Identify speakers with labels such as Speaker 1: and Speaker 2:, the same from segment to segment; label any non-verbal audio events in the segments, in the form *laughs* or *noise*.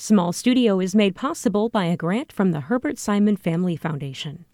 Speaker 1: Small Studio is made possible by a grant from the Herbert Simon Family Foundation.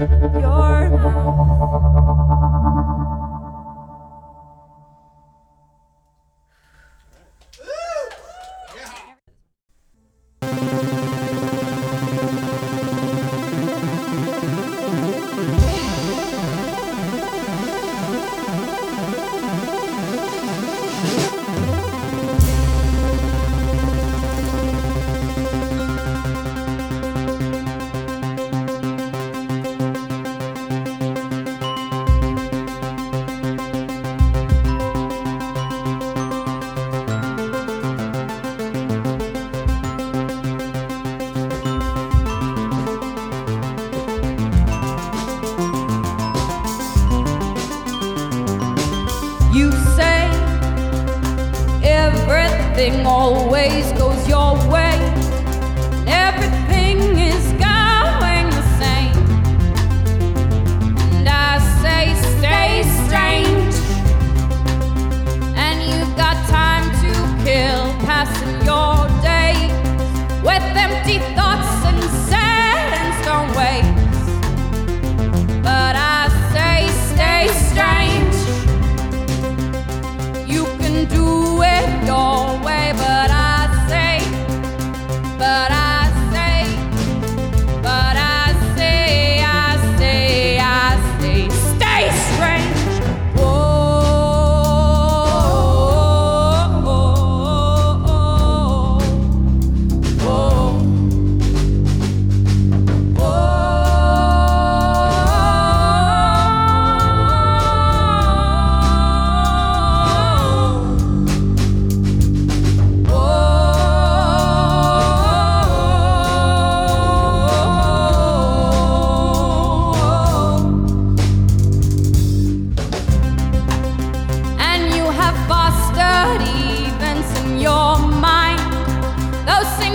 Speaker 2: Yo.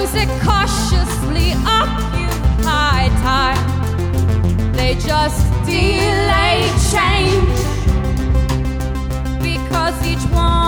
Speaker 1: Music cautiously occupy time. They just delay change because each one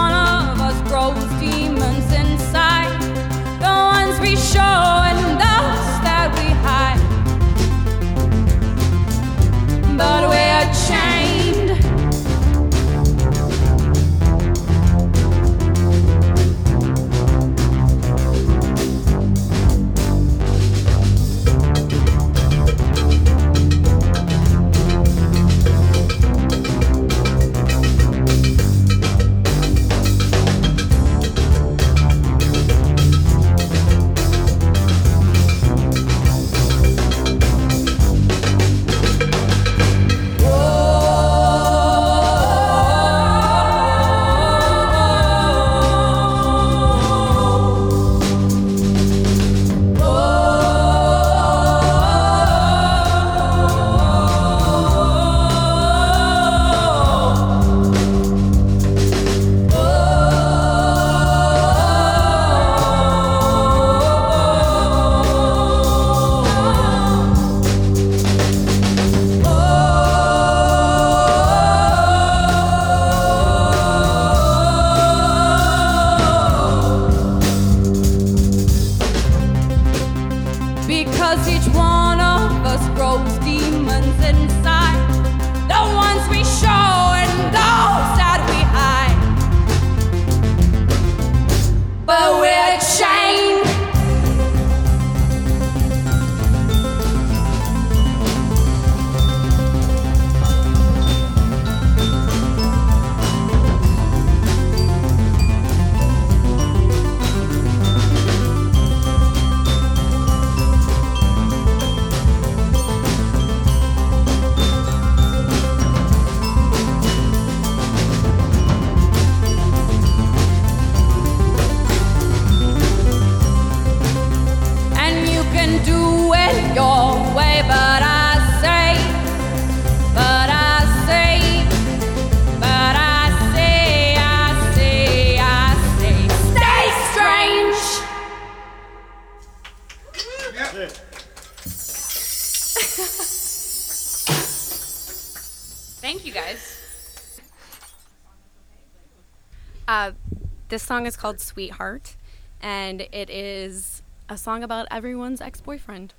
Speaker 3: song is called Sweetheart, and it is a song about everyone's ex boyfriend.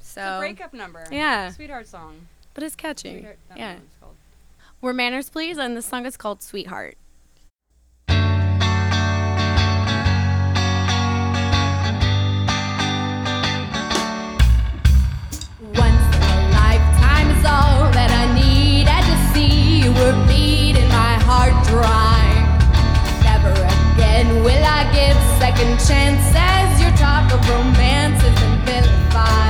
Speaker 3: So,
Speaker 4: It's a breakup number.
Speaker 3: Yeah.
Speaker 4: Sweetheart song.
Speaker 3: but it's catchy.
Speaker 4: That
Speaker 3: yeah.
Speaker 4: called.
Speaker 3: We're Manners Please, and the song is called Sweetheart.
Speaker 1: Once in a lifetime is all that I needed to see. You were bleeding my heart dry. Again will I give second chances. Your talk of romance has been vilified.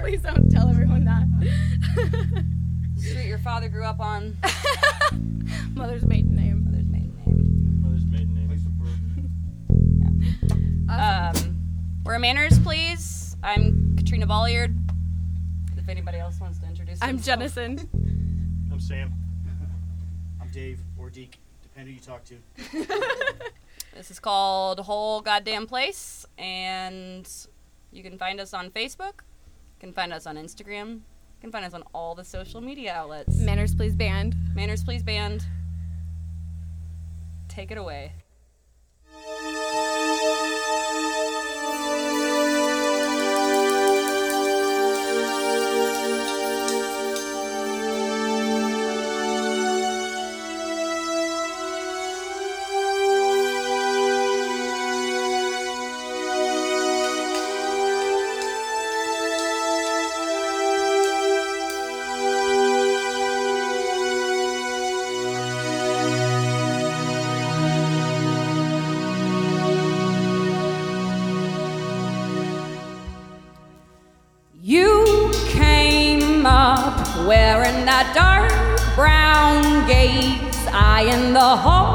Speaker 3: Please don't tell everyone that.
Speaker 1: Street your father grew up on. *laughs*
Speaker 3: Mother's maiden name.
Speaker 1: Mother's maiden name.
Speaker 5: Mother's maiden name.
Speaker 3: yeah.
Speaker 1: Um, where manners, please. I'm Katrina Bolliard. If anybody else wants to introduce
Speaker 3: I'm
Speaker 1: themselves.
Speaker 3: Jennison.
Speaker 5: I'm Sam. *laughs*
Speaker 6: I'm Dave or Deke, depending who you talk to. *laughs*
Speaker 1: this is called Whole Goddamn Place, and you can find us on Facebook, can find us on Instagram. You can find us on all the social media outlets.
Speaker 3: Manners Please Band.
Speaker 1: Manners Please Band. Take it away. in the hall.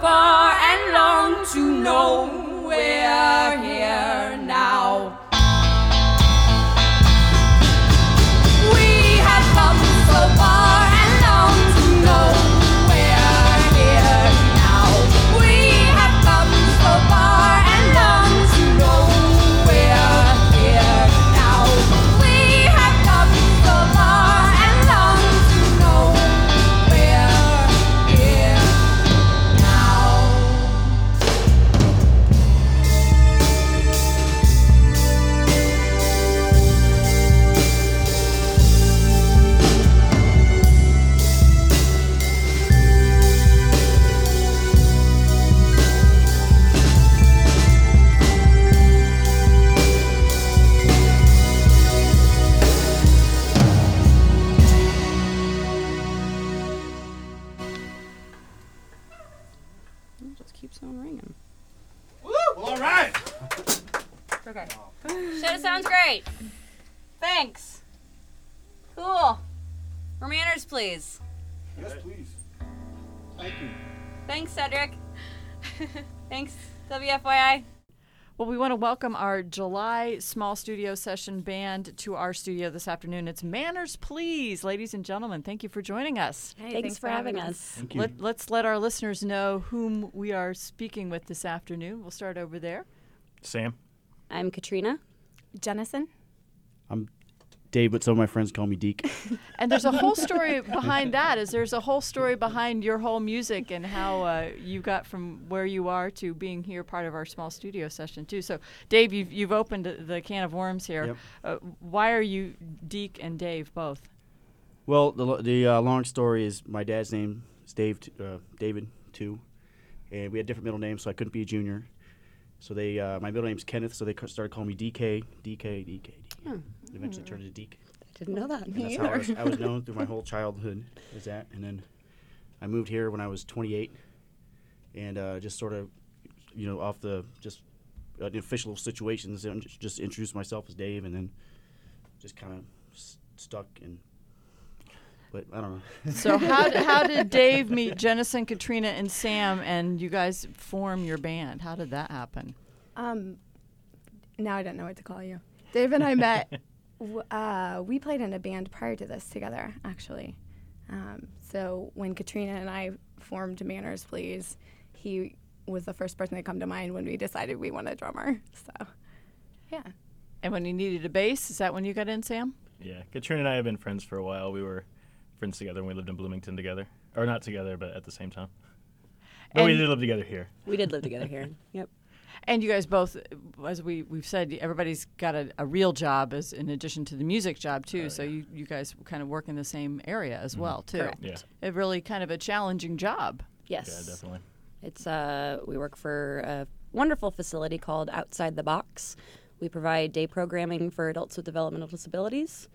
Speaker 1: far and long to know. Cheers, please.
Speaker 6: Yes, please. Thank you.
Speaker 1: Thanks, Cedric. *laughs* Thanks, WFYI.
Speaker 7: Well, we want to welcome our July small studio session band to our studio this afternoon. It's Manners Please, ladies and gentlemen. Thank you for joining us.
Speaker 3: Hey,
Speaker 4: thanks, thanks for having us.
Speaker 6: us.
Speaker 7: Let, let's let our listeners know whom we are speaking with this afternoon. We'll start over there.
Speaker 5: Sam.
Speaker 4: I'm Katrina.
Speaker 3: Jennison.
Speaker 6: I'm Dave, but some of my friends call me Deke. *laughs*
Speaker 7: And there's a whole story behind that. Is there's a whole story behind your whole music and how uh, you got from where you are to being here, part of our small studio session too. So, Dave, you've you've opened the can of worms here.
Speaker 6: Yep.
Speaker 7: Uh, why are you Deke and Dave both?
Speaker 6: well, the the uh, long story is my dad's name is Dave, uh, David too, and we had different middle names, so I couldn't be a junior. So they, uh, my middle name's Kenneth, so they started calling me DK, DK, DK, DK.
Speaker 4: Hmm.
Speaker 6: Eventually turned into Deke.
Speaker 4: I didn't know that.
Speaker 6: And that's how I was, I was known *laughs* through my whole childhood as that. And then I moved here when I was 28, and uh, just sort of, you know, off the just uh, the official situations, and just, just introduced myself as Dave, and then just kind of s- stuck and. But I don't know. *laughs*
Speaker 7: So how d- how did Dave meet Jennison, Katrina, and Sam, and you guys form your band? How did that happen?
Speaker 1: Um, now I don't know what to call you. Dave and I *laughs* met. W- uh, we played in a band prior to this together, actually. Um, so when Katrina and I formed Manners Please, he was the first person to come to mind when we decided we wanted a drummer. So, yeah.
Speaker 7: And when you needed a bass, is that when you got in, Sam?
Speaker 5: Yeah. Katrina and I have been friends for a while. We were friends together when we lived in Bloomington together. Or not together, but at the same time. But we did live together here.
Speaker 4: We did live together here. *laughs* Yep.
Speaker 7: And you guys both, as we we've said, everybody's got a, a real job as in addition to the music job too. so you, you guys kind of work in the same area as well too.
Speaker 4: Correct.
Speaker 5: Yeah.
Speaker 7: A really kind of a challenging job.
Speaker 4: Yes.
Speaker 5: Yeah, definitely.
Speaker 4: It's uh, we work for a wonderful facility called Outside the Box. We provide day programming for adults with developmental disabilities.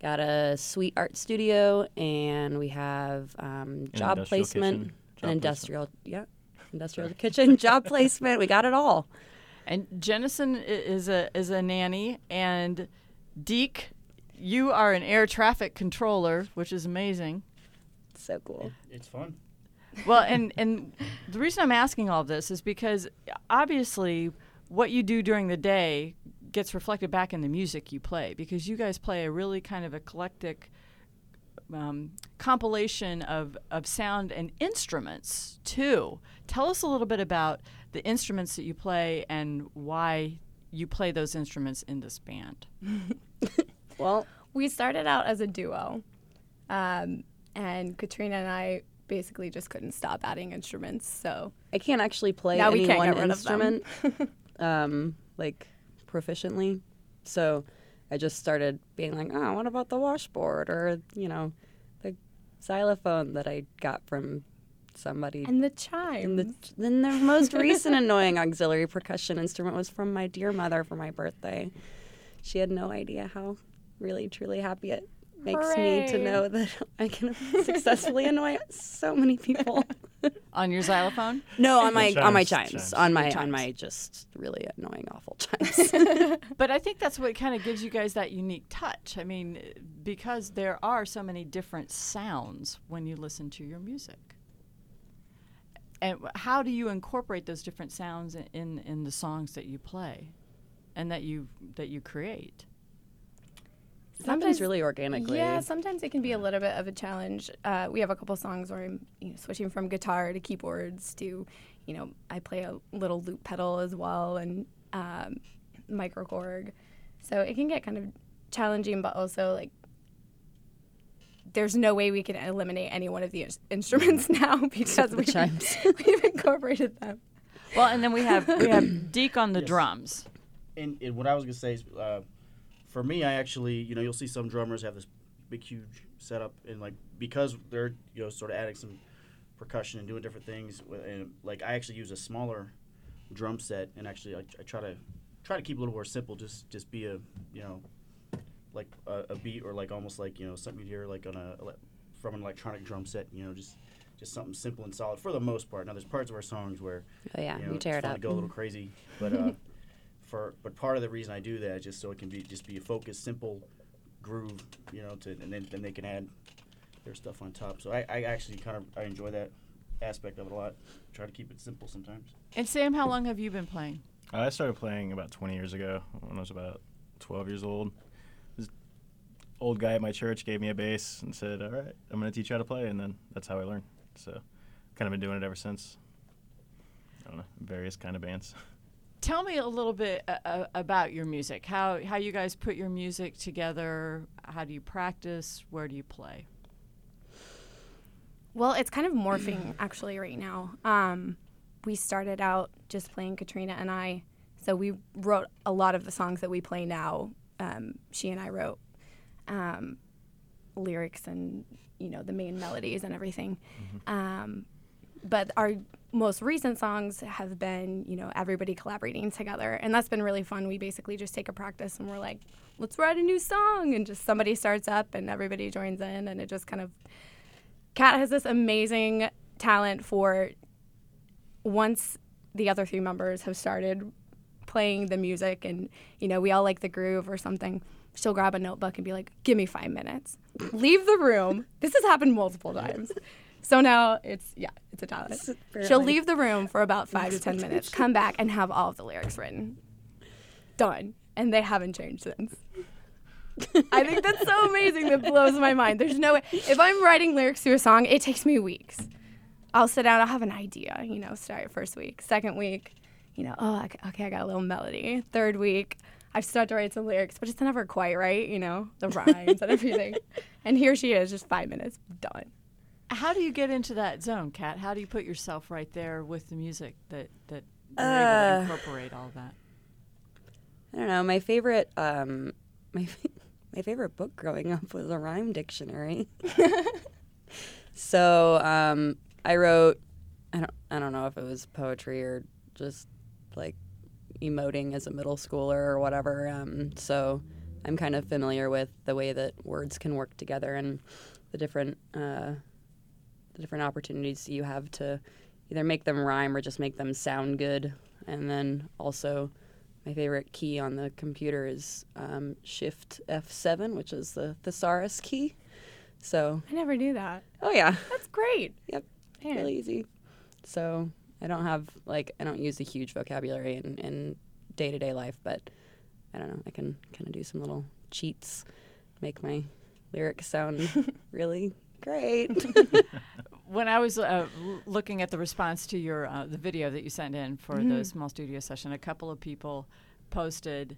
Speaker 4: Got a sweet art studio, and we have um, job
Speaker 5: industrial
Speaker 4: placement,
Speaker 5: kitchen, job
Speaker 4: an
Speaker 5: placement.
Speaker 4: industrial, yeah, industrial kitchen, *laughs* job placement. We got it all.
Speaker 7: And Jennison is a is a nanny, and Deke, you are an air traffic controller, which is amazing.
Speaker 4: So cool.
Speaker 6: It's fun.
Speaker 7: Well, and *laughs* and the reason I'm asking all this is because obviously what you do during the day gets reflected back in the music you play because you guys play a really kind of eclectic um, compilation of, of sound and instruments too. Tell us a little bit about the instruments that you play and why you play those instruments in this band. *laughs*
Speaker 4: Well,
Speaker 1: We started out as a duo, um, and Katrina and I basically just couldn't stop adding instruments. So
Speaker 4: I can't actually play
Speaker 1: Now we
Speaker 4: any
Speaker 1: can't
Speaker 4: one
Speaker 1: get rid of them.
Speaker 4: instrument, *laughs* um, like proficiently. So I just started being like, oh, what about the washboard or you know, the xylophone that I got from somebody.
Speaker 1: and the chime.
Speaker 4: And the, then the most recent annoying auxiliary percussion instrument was from my dear mother for my birthday. She had no idea how really truly happy it makes me to know that I can *laughs* successfully annoy so many people. *laughs* *laughs*
Speaker 7: On your xylophone?
Speaker 4: No, on my on my
Speaker 5: Chimes,
Speaker 4: chimes,
Speaker 5: chimes.
Speaker 4: on my
Speaker 7: Chimes.
Speaker 4: on my just really annoying awful chimes. *laughs* *laughs*
Speaker 7: But I think that's what kind of gives you guys that unique touch. I mean, because there are so many different sounds when you listen to your music. And how do you incorporate those different sounds in, in, in the songs that you play and that you that you create?
Speaker 4: It happens really organically.
Speaker 1: Yeah, sometimes it can be a little bit of a challenge. Uh, we have a couple songs where I'm you know, switching from guitar to keyboards to, you know, I play a little loop pedal as well and um, microkorg. So it can get kind of challenging, but also like there's no way we can eliminate any one of the ins- instruments now *laughs* because we've,
Speaker 4: chimes. *laughs*
Speaker 1: we've incorporated them.
Speaker 7: Well, and then we have we have *coughs* Deke on the
Speaker 6: Yes.
Speaker 7: drums.
Speaker 6: And, and what I was gonna say is, uh, for me, I actually, you know, you'll see some drummers have this big, huge setup, and like because they're, you know, sort of adding some percussion and doing different things, and like I actually use a smaller drum set, and actually I, I try to try to keep it a little more simple, just just be a, you know, like a, a beat or like almost like you know something you hear like on a from an electronic drum set, you know, just just something simple and solid for the most part. Now there's parts of our songs where
Speaker 4: Oh yeah,
Speaker 6: you know,
Speaker 4: we tear it up.
Speaker 6: go a little crazy, but uh, *laughs* for but part of the reason I do that is just so it can be just be a focused, simple groove, you know, to and then, then they can add their stuff on top. So I, I actually kind of I enjoy that aspect of it a lot. Try to keep it simple sometimes.
Speaker 7: And Sam, how long have you been playing?
Speaker 5: I started playing about 20 years ago when I was about 12 years old. This old guy at my church gave me a bass and said, "All right, I'm going to teach you how to play," and then that's how I learned. So, kind of been doing it ever since. I don't know, various kind of bands. *laughs*
Speaker 7: Tell me a little bit uh, uh, about your music. How how you guys put your music together? How do you practice? Where do you play?
Speaker 3: Well, it's kind of morphing actually right now. Um, we started out just playing Katrina and I, so we wrote a lot of the songs that we play now. Um, she and I wrote um, lyrics and you know the main melodies and everything. Um, but our most recent songs have been you know everybody collaborating together, and that's been really fun. We basically just take a practice and we're like, let's write a new song, and just somebody starts up and everybody joins in, and it just kind of Kat has this amazing talent for once the other three members have started playing the music and you know we all like the groove or something she'll grab a notebook and be like give me five minutes. Leave the room. This has happened multiple times so now it's yeah it's a talent she'll leave the room for about five to ten *laughs* minutes come back and have all of the lyrics written done and they haven't changed since I think that's so *laughs* amazing. That blows my mind. There's no way. If I'm writing lyrics to a song, it takes me weeks. I'll sit down. I'll have an idea. You know, start first week, second week. You know, oh, okay, okay, I got a little melody. Third week, I start to write some lyrics, but it's never quite right. You know, the rhymes and everything. *laughs* And here she is, just five minutes done.
Speaker 7: How do you get into that zone, Kat? How do you put yourself right there with the music that that you're able
Speaker 4: Uh,
Speaker 7: to incorporate all that?
Speaker 4: I don't know. My favorite, um, *laughs* my my favorite book growing up was a rhyme dictionary. *laughs* so um, I wrote. I don't. I don't know if it was poetry or just like emoting as a middle schooler or whatever. Um, so I'm kind of familiar with the way that words can work together and the different uh, the different opportunities you have to either make them rhyme or just make them sound good. And then also, my favorite key on the computer is um, Shift F7, which is the thesaurus key. So,
Speaker 3: I never knew that.
Speaker 4: oh yeah,
Speaker 3: That's great.
Speaker 4: yep,
Speaker 3: Man.
Speaker 4: really easy. So I don't have like I don't use a huge vocabulary in in day to day life, but I don't know. I can kind of do some little cheats, make my lyrics sound *laughs* really great. *laughs*
Speaker 7: When I was uh, looking at the response to your uh, the video that you sent in for
Speaker 4: Mm-hmm.
Speaker 7: the small studio session, a couple of people posted.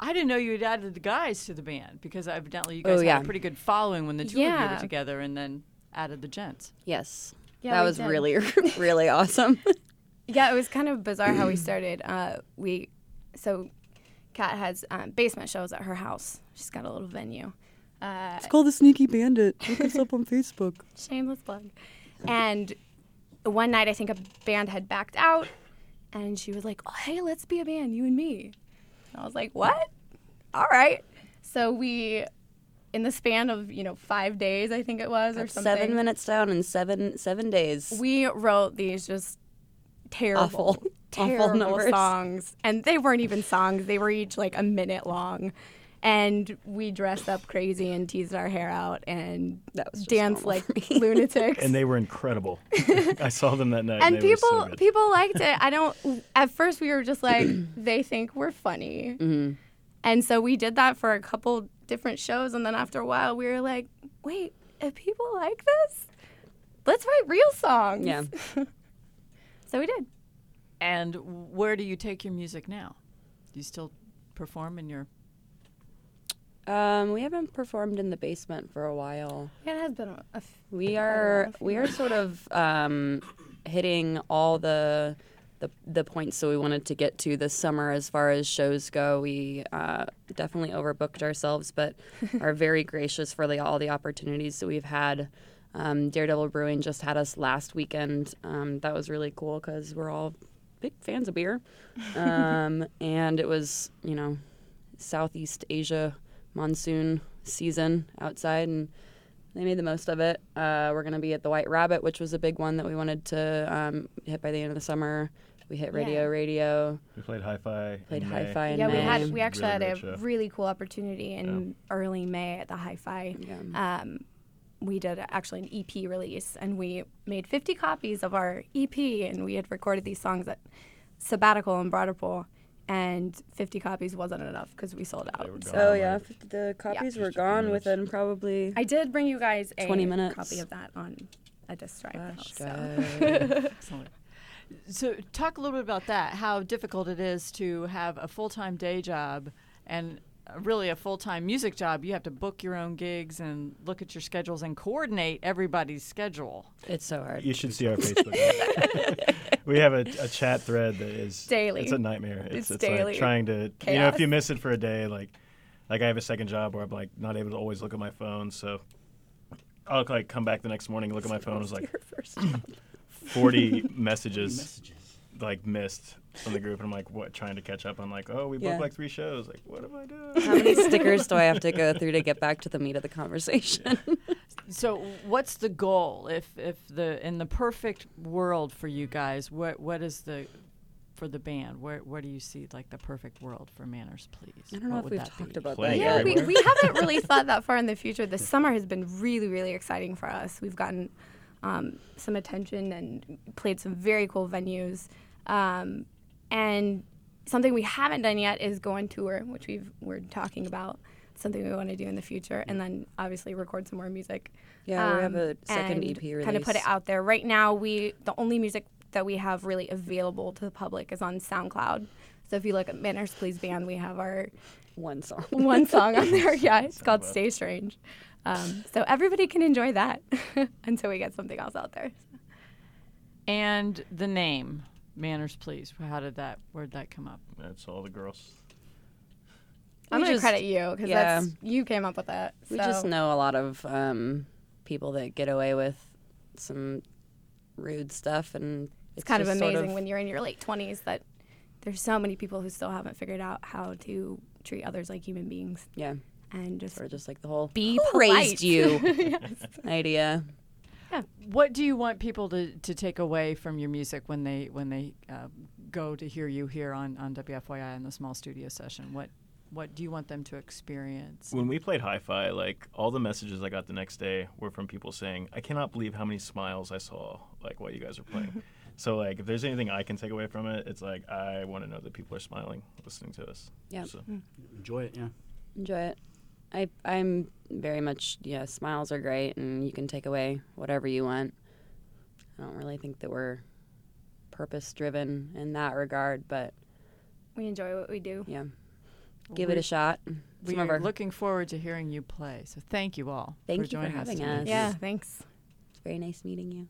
Speaker 7: I didn't know you had added the guys to the band because evidently you
Speaker 4: Oh,
Speaker 7: guys had a pretty good following when the two of you were together, and then added the gents.
Speaker 4: yes,
Speaker 3: Yeah,
Speaker 4: that was
Speaker 3: did.
Speaker 4: really *laughs* really awesome.
Speaker 3: Yeah, it was kind of bizarre how we *clears throat* started. Uh, we so Kat has um, basement shows at her house. She's got a little venue. Uh,
Speaker 4: called the Sneaky Bandit. Look us up on Facebook. *laughs*
Speaker 3: shameless plug. And one night, I think a band had backed out, and she was like, "Oh, hey, let's be a band, you and me." And I was like, "What? All right." So we, in the span of you know five days, I think it was, or something.
Speaker 4: Seven minutes down in seven seven days.
Speaker 3: We wrote these just terrible,
Speaker 4: Awful. *laughs* Awful
Speaker 3: terrible
Speaker 4: numbers.
Speaker 3: songs, and they weren't even songs. They were each like a minute long, and we dressed up crazy and teased our hair out and
Speaker 4: That was just
Speaker 3: danced like *laughs* lunatics.
Speaker 5: And they were incredible. *laughs* I saw them that night.
Speaker 3: and
Speaker 5: they were so
Speaker 3: people
Speaker 5: good.
Speaker 3: people liked it. I don't. At first, we were just like, *clears throat* they think we're funny,
Speaker 4: Mm-hmm.
Speaker 3: and so we did that for a couple different shows. And then after a while, we were like, wait, if people like this, let's write real songs.
Speaker 4: Yeah. *laughs*
Speaker 3: So we did.
Speaker 7: And where do you take your music now? Do you still perform in your?
Speaker 4: Um, we haven't performed in the basement for a while.
Speaker 3: Yeah, it has been a. a f-
Speaker 4: We are we are sort of um, hitting all the, the the points that we wanted to get to this summer as far as shows go. We uh, definitely overbooked ourselves, but *laughs* are very gracious for the, all the opportunities that we've had. Um, Daredevil Brewing just had us last weekend. Um, that was really cool because we're all big fans of beer, *laughs* um, and it was you know Southeast Asia monsoon season outside and they made the most of it. Uh, we're going to be at the White Rabbit, which was a big one that we wanted to um, hit by the end of the summer. We hit Radio
Speaker 3: Yeah.
Speaker 4: Radio,
Speaker 5: We played hi-fi.
Speaker 4: played
Speaker 5: in
Speaker 4: Hi-Fi in
Speaker 3: Yeah, we had we actually
Speaker 5: Really
Speaker 3: had a
Speaker 5: show.
Speaker 3: really cool opportunity in early May at the Hi-Fi.
Speaker 4: Yeah.
Speaker 3: Um, we did actually an EP release, and we made 50 copies of our EP, and we had recorded these songs at Sabbatical in Broad Ripple, and 50 copies wasn't enough because we sold out. So
Speaker 5: gone.
Speaker 4: Oh
Speaker 5: like-
Speaker 4: yeah, f- the copies were
Speaker 5: Just
Speaker 4: gone within probably.
Speaker 3: I did bring you guys a
Speaker 4: 20 minutes.
Speaker 3: copy of that on a disc drive. though, so. *laughs*
Speaker 7: So, talk a little bit about that. How difficult it is to have a full time day job and really a full time music job. You have to book your own gigs and look at your schedules and coordinate everybody's schedule.
Speaker 4: it's so hard.
Speaker 5: You should see our Facebook. we have a, a chat thread that is
Speaker 3: Daily.
Speaker 5: It's a nightmare.
Speaker 3: It's
Speaker 5: It's,
Speaker 3: daily
Speaker 5: like trying to you know if you miss it for a day, like like I have a second job where I'm like not able to always look at my phone, so I'll like come back the next morning, look at my phone, it's like *laughs*
Speaker 4: Your first *laughs*
Speaker 5: 40 messages
Speaker 6: Messages.
Speaker 5: Like missed from the group, and I'm like what trying to catch up. I'm like, oh, we booked
Speaker 4: Yeah.
Speaker 5: like three shows. Like, what am I doing?
Speaker 4: How many *laughs* stickers do I have to go through to get back to the meat of the conversation?
Speaker 7: So, what's the goal? If if the in the perfect world for you guys, what what is the for the band? Where where do you see like the perfect world for Manners, please?
Speaker 4: I don't know
Speaker 7: What
Speaker 4: if
Speaker 7: would
Speaker 4: we've
Speaker 7: that
Speaker 4: talked
Speaker 7: be?
Speaker 4: about that
Speaker 5: Playing
Speaker 4: yet.
Speaker 3: Yeah, we,
Speaker 5: everywhere.
Speaker 3: we haven't really *laughs* thought that far in the future. The summer has been really, really exciting for us. We've gotten um, some attention and played some very cool venues. Um, and something we haven't done yet is go on tour, which we've, we're talking about. Something we want to do in the future, and then obviously record some more music.
Speaker 4: Yeah, we have
Speaker 3: um,
Speaker 4: a second
Speaker 3: and
Speaker 4: EP release.
Speaker 3: Kind of put it out there. Right now, we the only music that we have really available to the public is on SoundCloud. So if you look at Manners Please Band, we have our
Speaker 4: One song. *laughs*
Speaker 3: one song on there. *laughs* Yeah, it's called Stay Strange. Um, so everybody can enjoy that *laughs* until we get something else out there.
Speaker 7: And the name Manners, please. How did that? Where'd that come up?
Speaker 5: That's all the girls.
Speaker 3: I'm
Speaker 4: We
Speaker 3: gonna
Speaker 4: just-
Speaker 3: credit you because
Speaker 4: yeah.
Speaker 3: that's you came up with that.
Speaker 4: We just know a lot of um, people that get away with some rude stuff, and it's,
Speaker 3: it's kind of
Speaker 4: just sort
Speaker 3: amazing when you're in your late 20s that there's so many people who still haven't figured out how to treat others like human beings
Speaker 4: yeah,
Speaker 3: and just
Speaker 4: sort of just like the whole
Speaker 3: be
Speaker 4: "Who raised you *laughs*
Speaker 3: yes. *laughs*
Speaker 4: idea.
Speaker 7: What do you want people to, to take away from your music when they when they uh, go to hear you here on, on WFYI in the small studio session? What what do you want them to experience?
Speaker 5: When we played Hi-Fi, like all the messages I got the next day were from people saying, "I cannot believe how many smiles I saw like while you guys were playing." *laughs* so like, if there's anything I can take away from it, it's like I want to know that people are smiling listening to us.
Speaker 4: Yeah.
Speaker 5: So,
Speaker 6: Enjoy it, yeah.
Speaker 4: Enjoy it. I I'm very much yeah. Smiles are great, and you can take away whatever you want. I don't really think that we're purpose driven in that regard, but
Speaker 3: we enjoy what we do.
Speaker 4: yeah, give it a shot.
Speaker 7: We
Speaker 4: Some
Speaker 7: are
Speaker 4: our-
Speaker 7: looking forward to hearing you play. So thank you all
Speaker 4: Thank
Speaker 7: for
Speaker 4: you for
Speaker 7: joining
Speaker 4: having
Speaker 7: us.
Speaker 4: us.
Speaker 3: Yeah, thanks.
Speaker 4: It's very nice meeting you.